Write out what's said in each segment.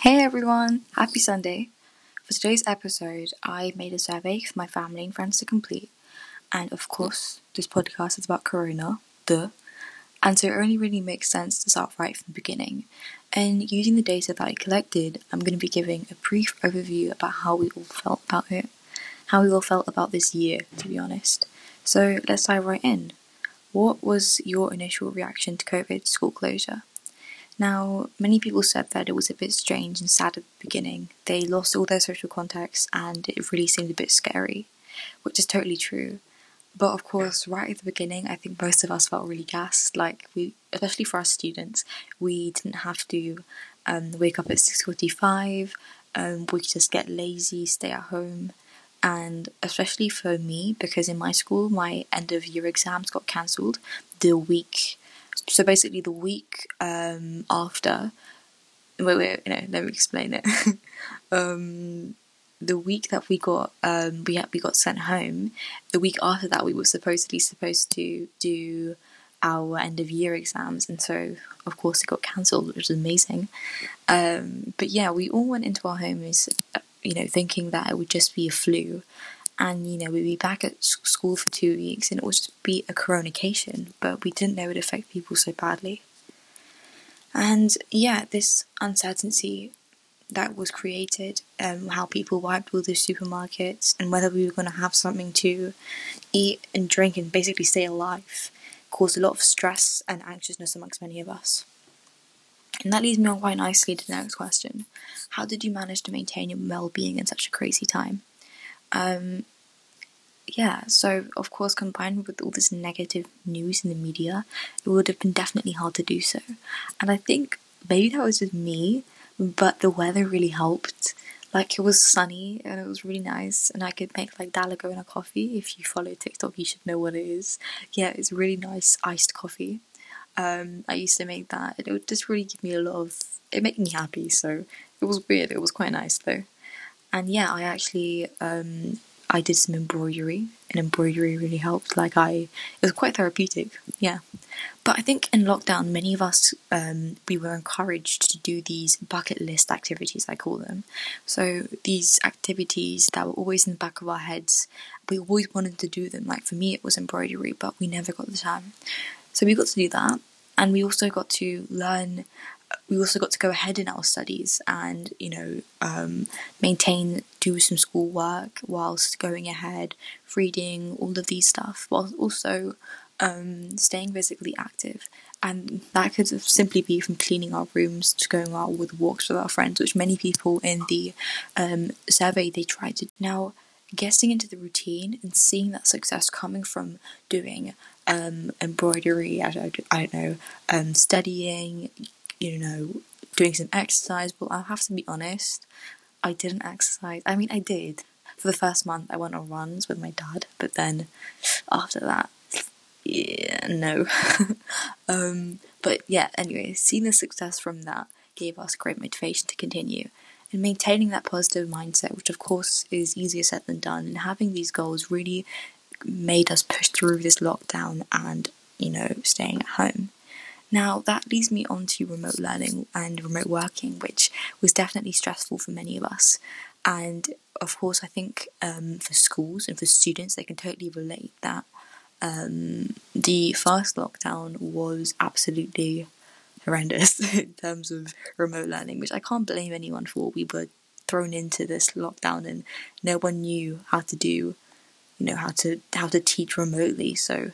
Hey everyone, happy Sunday. For today's episode, I made a survey for my family and friends to complete. And of course, this podcast is about Corona, duh. And so it only really makes sense to start right from the beginning. And using the data that I collected, I'm going to be giving a brief overview about how we all felt about it, how we all felt about this year, to be honest. So let's dive right in. What was your initial reaction to COVID school closure? Now, many people said that it was a bit strange and sad at the beginning. They lost all their social contacts and it really seemed a bit scary, which is totally true. But of course, right at the beginning, I think most of us felt really gassed. Like we, especially for our students, we didn't have to um, wake up at six forty-five. Um, we could just get lazy, stay at home, and especially for me, because in my school, my end of year exams got cancelled the week so basically the week um, after wait wait you know let me explain it. Um, the week that we got um, we we got sent home the week after that we were supposedly supposed to do our end of year exams. And so of course it got cancelled which was amazing. Um, but yeah we all went into our homes you know thinking that it would just be a flu and you know we'd be back at school for two weeks and it would just be a coronacation but we didn't know it would affect people so badly. And yeah this uncertainty that was created um, how people wiped all the supermarkets and whether we were going to have something to eat and drink and basically stay alive caused a lot of stress and anxiousness amongst many of us. And that leads me on quite nicely to the next question. How did you manage to maintain your well-being in such a crazy time um, yeah, so of course, combined with all this negative news in the media, it would have been definitely hard to do so. And I think maybe that was just me, but the weather really helped. Like it was sunny and it was really nice, and I could make like dalgona coffee. If you follow TikTok, you should know what it is. Yeah, it's really nice iced coffee. Um, I used to make that. It would just really give me a lot of. It made me happy, so it was weird. It was quite nice though. And yeah, I actually um, I did some embroidery, and embroidery really helped. Like I, it was quite therapeutic, yeah. But I think in lockdown, many of us um, we were encouraged to do these bucket list activities, I call them. So these activities that were always in the back of our heads, we always wanted to do them. Like for me, it was embroidery, but we never got the time. So we got to do that, and we also got to learn we also got to go ahead in our studies and you know um, maintain do some schoolwork whilst going ahead reading all of these stuff whilst also um, staying physically active. And that could simply be from cleaning our rooms to going out with walks with our friends which many people in the um, survey they tried to now getting into the routine and seeing that success coming from doing um, embroidery I don't, I don't know um, studying you know, doing some exercise. But I'll have to be honest, I didn't exercise. I mean, I did. For the first month, I went on runs with my dad, but then after that, yeah, no. um, but yeah, anyway, seeing the success from that gave us great motivation to continue. And maintaining that positive mindset, which of course is easier said than done, and having these goals really made us push through this lockdown and, you know, staying at home. Now, that leads me on to remote learning and remote working, which was definitely stressful for many of us. And of course, I think um, for schools and for students, they can totally relate that um, the first lockdown was absolutely horrendous in terms of remote learning, which I can't blame anyone for. We were thrown into this lockdown and no one knew how to do you know how to how to teach remotely so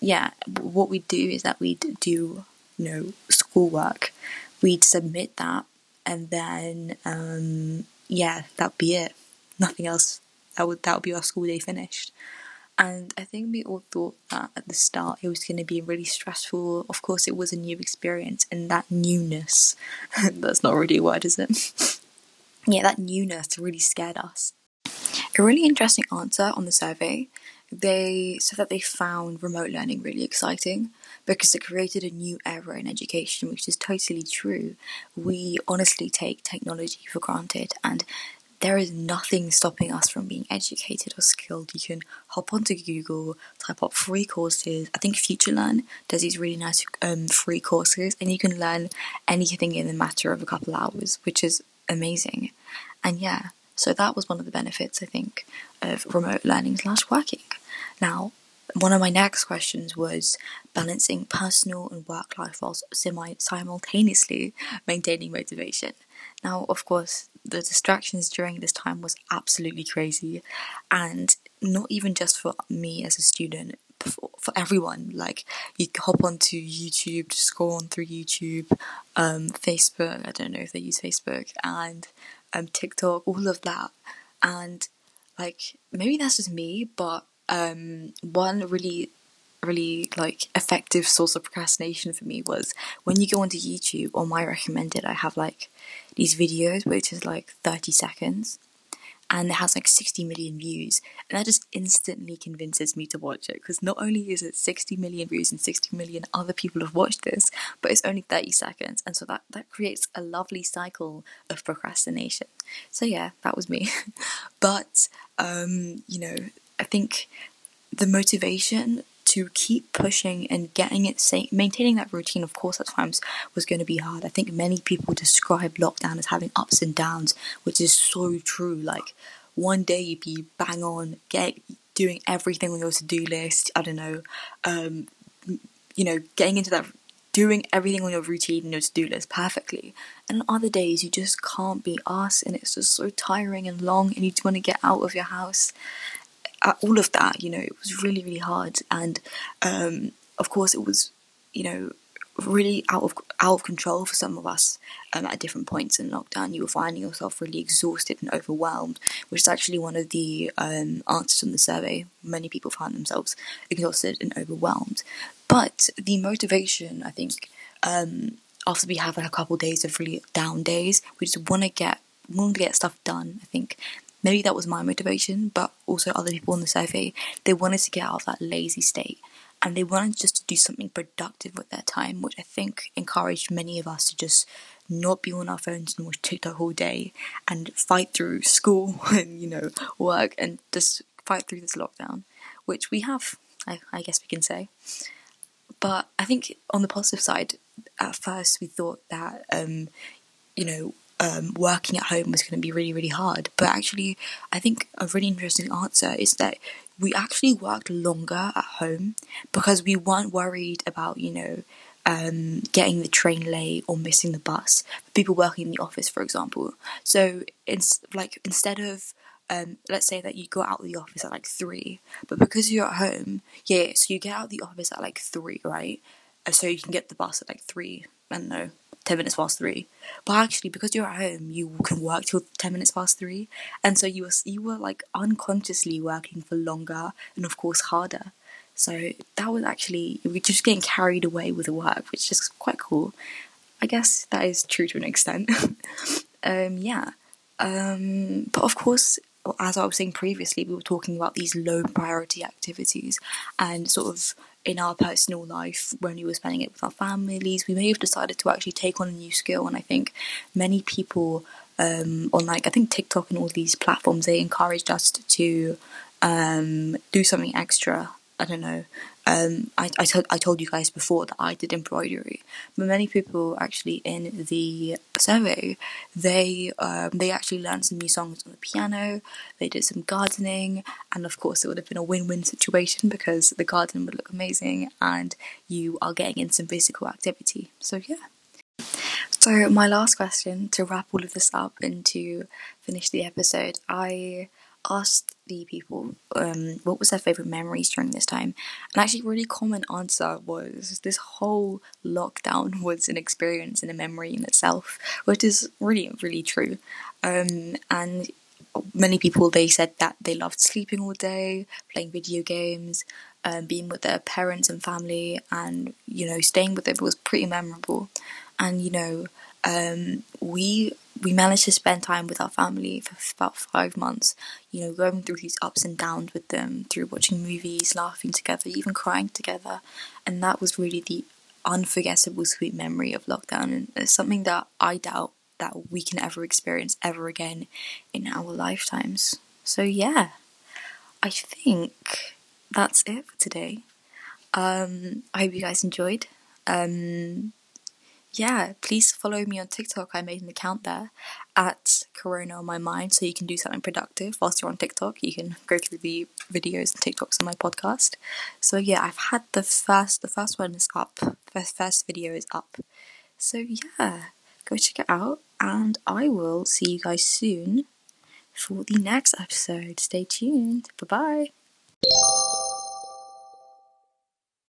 yeah what we do is that we do you know schoolwork we'd submit that and then um, yeah that'd be it nothing else that would that would be our school day finished and I think we all thought that at the start it was going to be really stressful. Of course, it was a new experience, and that newness that's not really a word, is it? yeah, that newness really scared us. A really interesting answer on the survey they said that they found remote learning really exciting because it created a new era in education, which is totally true. We honestly take technology for granted, and there is nothing stopping us from being educated or skilled. You can hop onto Google, type up free courses. I think FutureLearn does these really nice um, free courses, and you can learn anything in a matter of a couple hours, which is amazing. And yeah, so that was one of the benefits I think of remote learning slash working. Now, one of my next questions was balancing personal and work life whilst semi simultaneously maintaining motivation. Now, of course, the distractions during this time was absolutely crazy, and not even just for me as a student, for, for everyone. Like you hop onto YouTube, just scroll on through YouTube, um, Facebook. I don't know if they use Facebook and um, TikTok, all of that, and like maybe that's just me, but um, one really really like effective source of procrastination for me was when you go onto YouTube or my recommended I have like these videos which is like 30 seconds and it has like 60 million views. And that just instantly convinces me to watch it because not only is it 60 million views and 60 million other people have watched this but it's only 30 seconds and so that that creates a lovely cycle of procrastination. So yeah that was me. But um you know i think the motivation to keep pushing and getting it maintaining that routine, of course, at times was going to be hard. I think many people describe lockdown as having ups and downs, which is so true. Like one day you'd be bang on, get doing everything on your to do list. I don't know, um, you know, getting into that, doing everything on your routine and your to do list perfectly. And other days you just can't be asked, and it's just so tiring and long, and you just want to get out of your house all of that, you know, it was really, really hard. And um, of course, it was, you know, really out of out of control for some of us um, at different points in lockdown. You were finding yourself really exhausted and overwhelmed, which is actually one of the um, answers on the survey. Many people found themselves exhausted and overwhelmed. But the motivation, I think, um, after we have like a couple of days of really down days, we just want to get want to get stuff done. I think maybe that was my motivation, but also other people in the survey, they wanted to get out of that lazy state and they wanted just to do something productive with their time, which I think encouraged many of us to just not be on our phones and watch TikTok all day and fight through school and, you know, work and just fight through this lockdown, which we have, I, I guess we can say. But I think on the positive side, at first we thought that, um, you know, um, working at home was going to be really, really hard. But actually, I think a really interesting answer is that we actually worked longer at home because we weren't worried about, you know, um, getting the train late or missing the bus. People working in the office, for example. So it's like instead of um, let's say that you go out of the office at like three, but because you're at home, yeah, so you get out of the office at like three, right? So you can get the bus at like three. I don't know, 10 minutes past three. But actually, because you're at home, you can work till 10 minutes past three. And so you were, you were like unconsciously working for longer and, of course, harder. So that was actually, we were just getting carried away with the work, which is quite cool. I guess that is true to an extent. um, yeah. Um, but of course, as I was saying previously, we were talking about these low priority activities and sort of in our personal life when we were spending it with our families, we may have decided to actually take on a new skill. And I think many people um, on like I think TikTok and all these platforms they encouraged us to um, do something extra. I don't know um, I, I, I told you guys before that I did embroidery, but many people actually in the survey they um, they actually learned some new songs on the piano. They did some gardening, and of course it would have been a win-win situation because the garden would look amazing, and you are getting in some physical activity. So yeah. So my last question to wrap all of this up and to finish the episode, I asked the people um, what was their favorite memories during this time, and actually, really common answer was this whole lockdown was an experience and a memory in itself, which is really, really true. Um, and many people they said that they loved sleeping all day, playing video games, um, being with their parents and family, and you know, staying with them was pretty memorable. And you know, um, we we managed to spend time with our family for about five months, you know, going through these ups and downs with them, through watching movies, laughing together, even crying together. And that was really the unforgettable sweet memory of lockdown. And it's something that I doubt that we can ever experience ever again in our lifetimes. So, yeah, I think that's it for today. Um, I hope you guys enjoyed. Um, yeah, please follow me on TikTok. I made an account there at Corona on my mind, so you can do something productive whilst you're on TikTok. You can go through the videos and TikToks on my podcast. So yeah, I've had the first. The first one is up. The first video is up. So yeah, go check it out, and I will see you guys soon for the next episode. Stay tuned. Bye bye.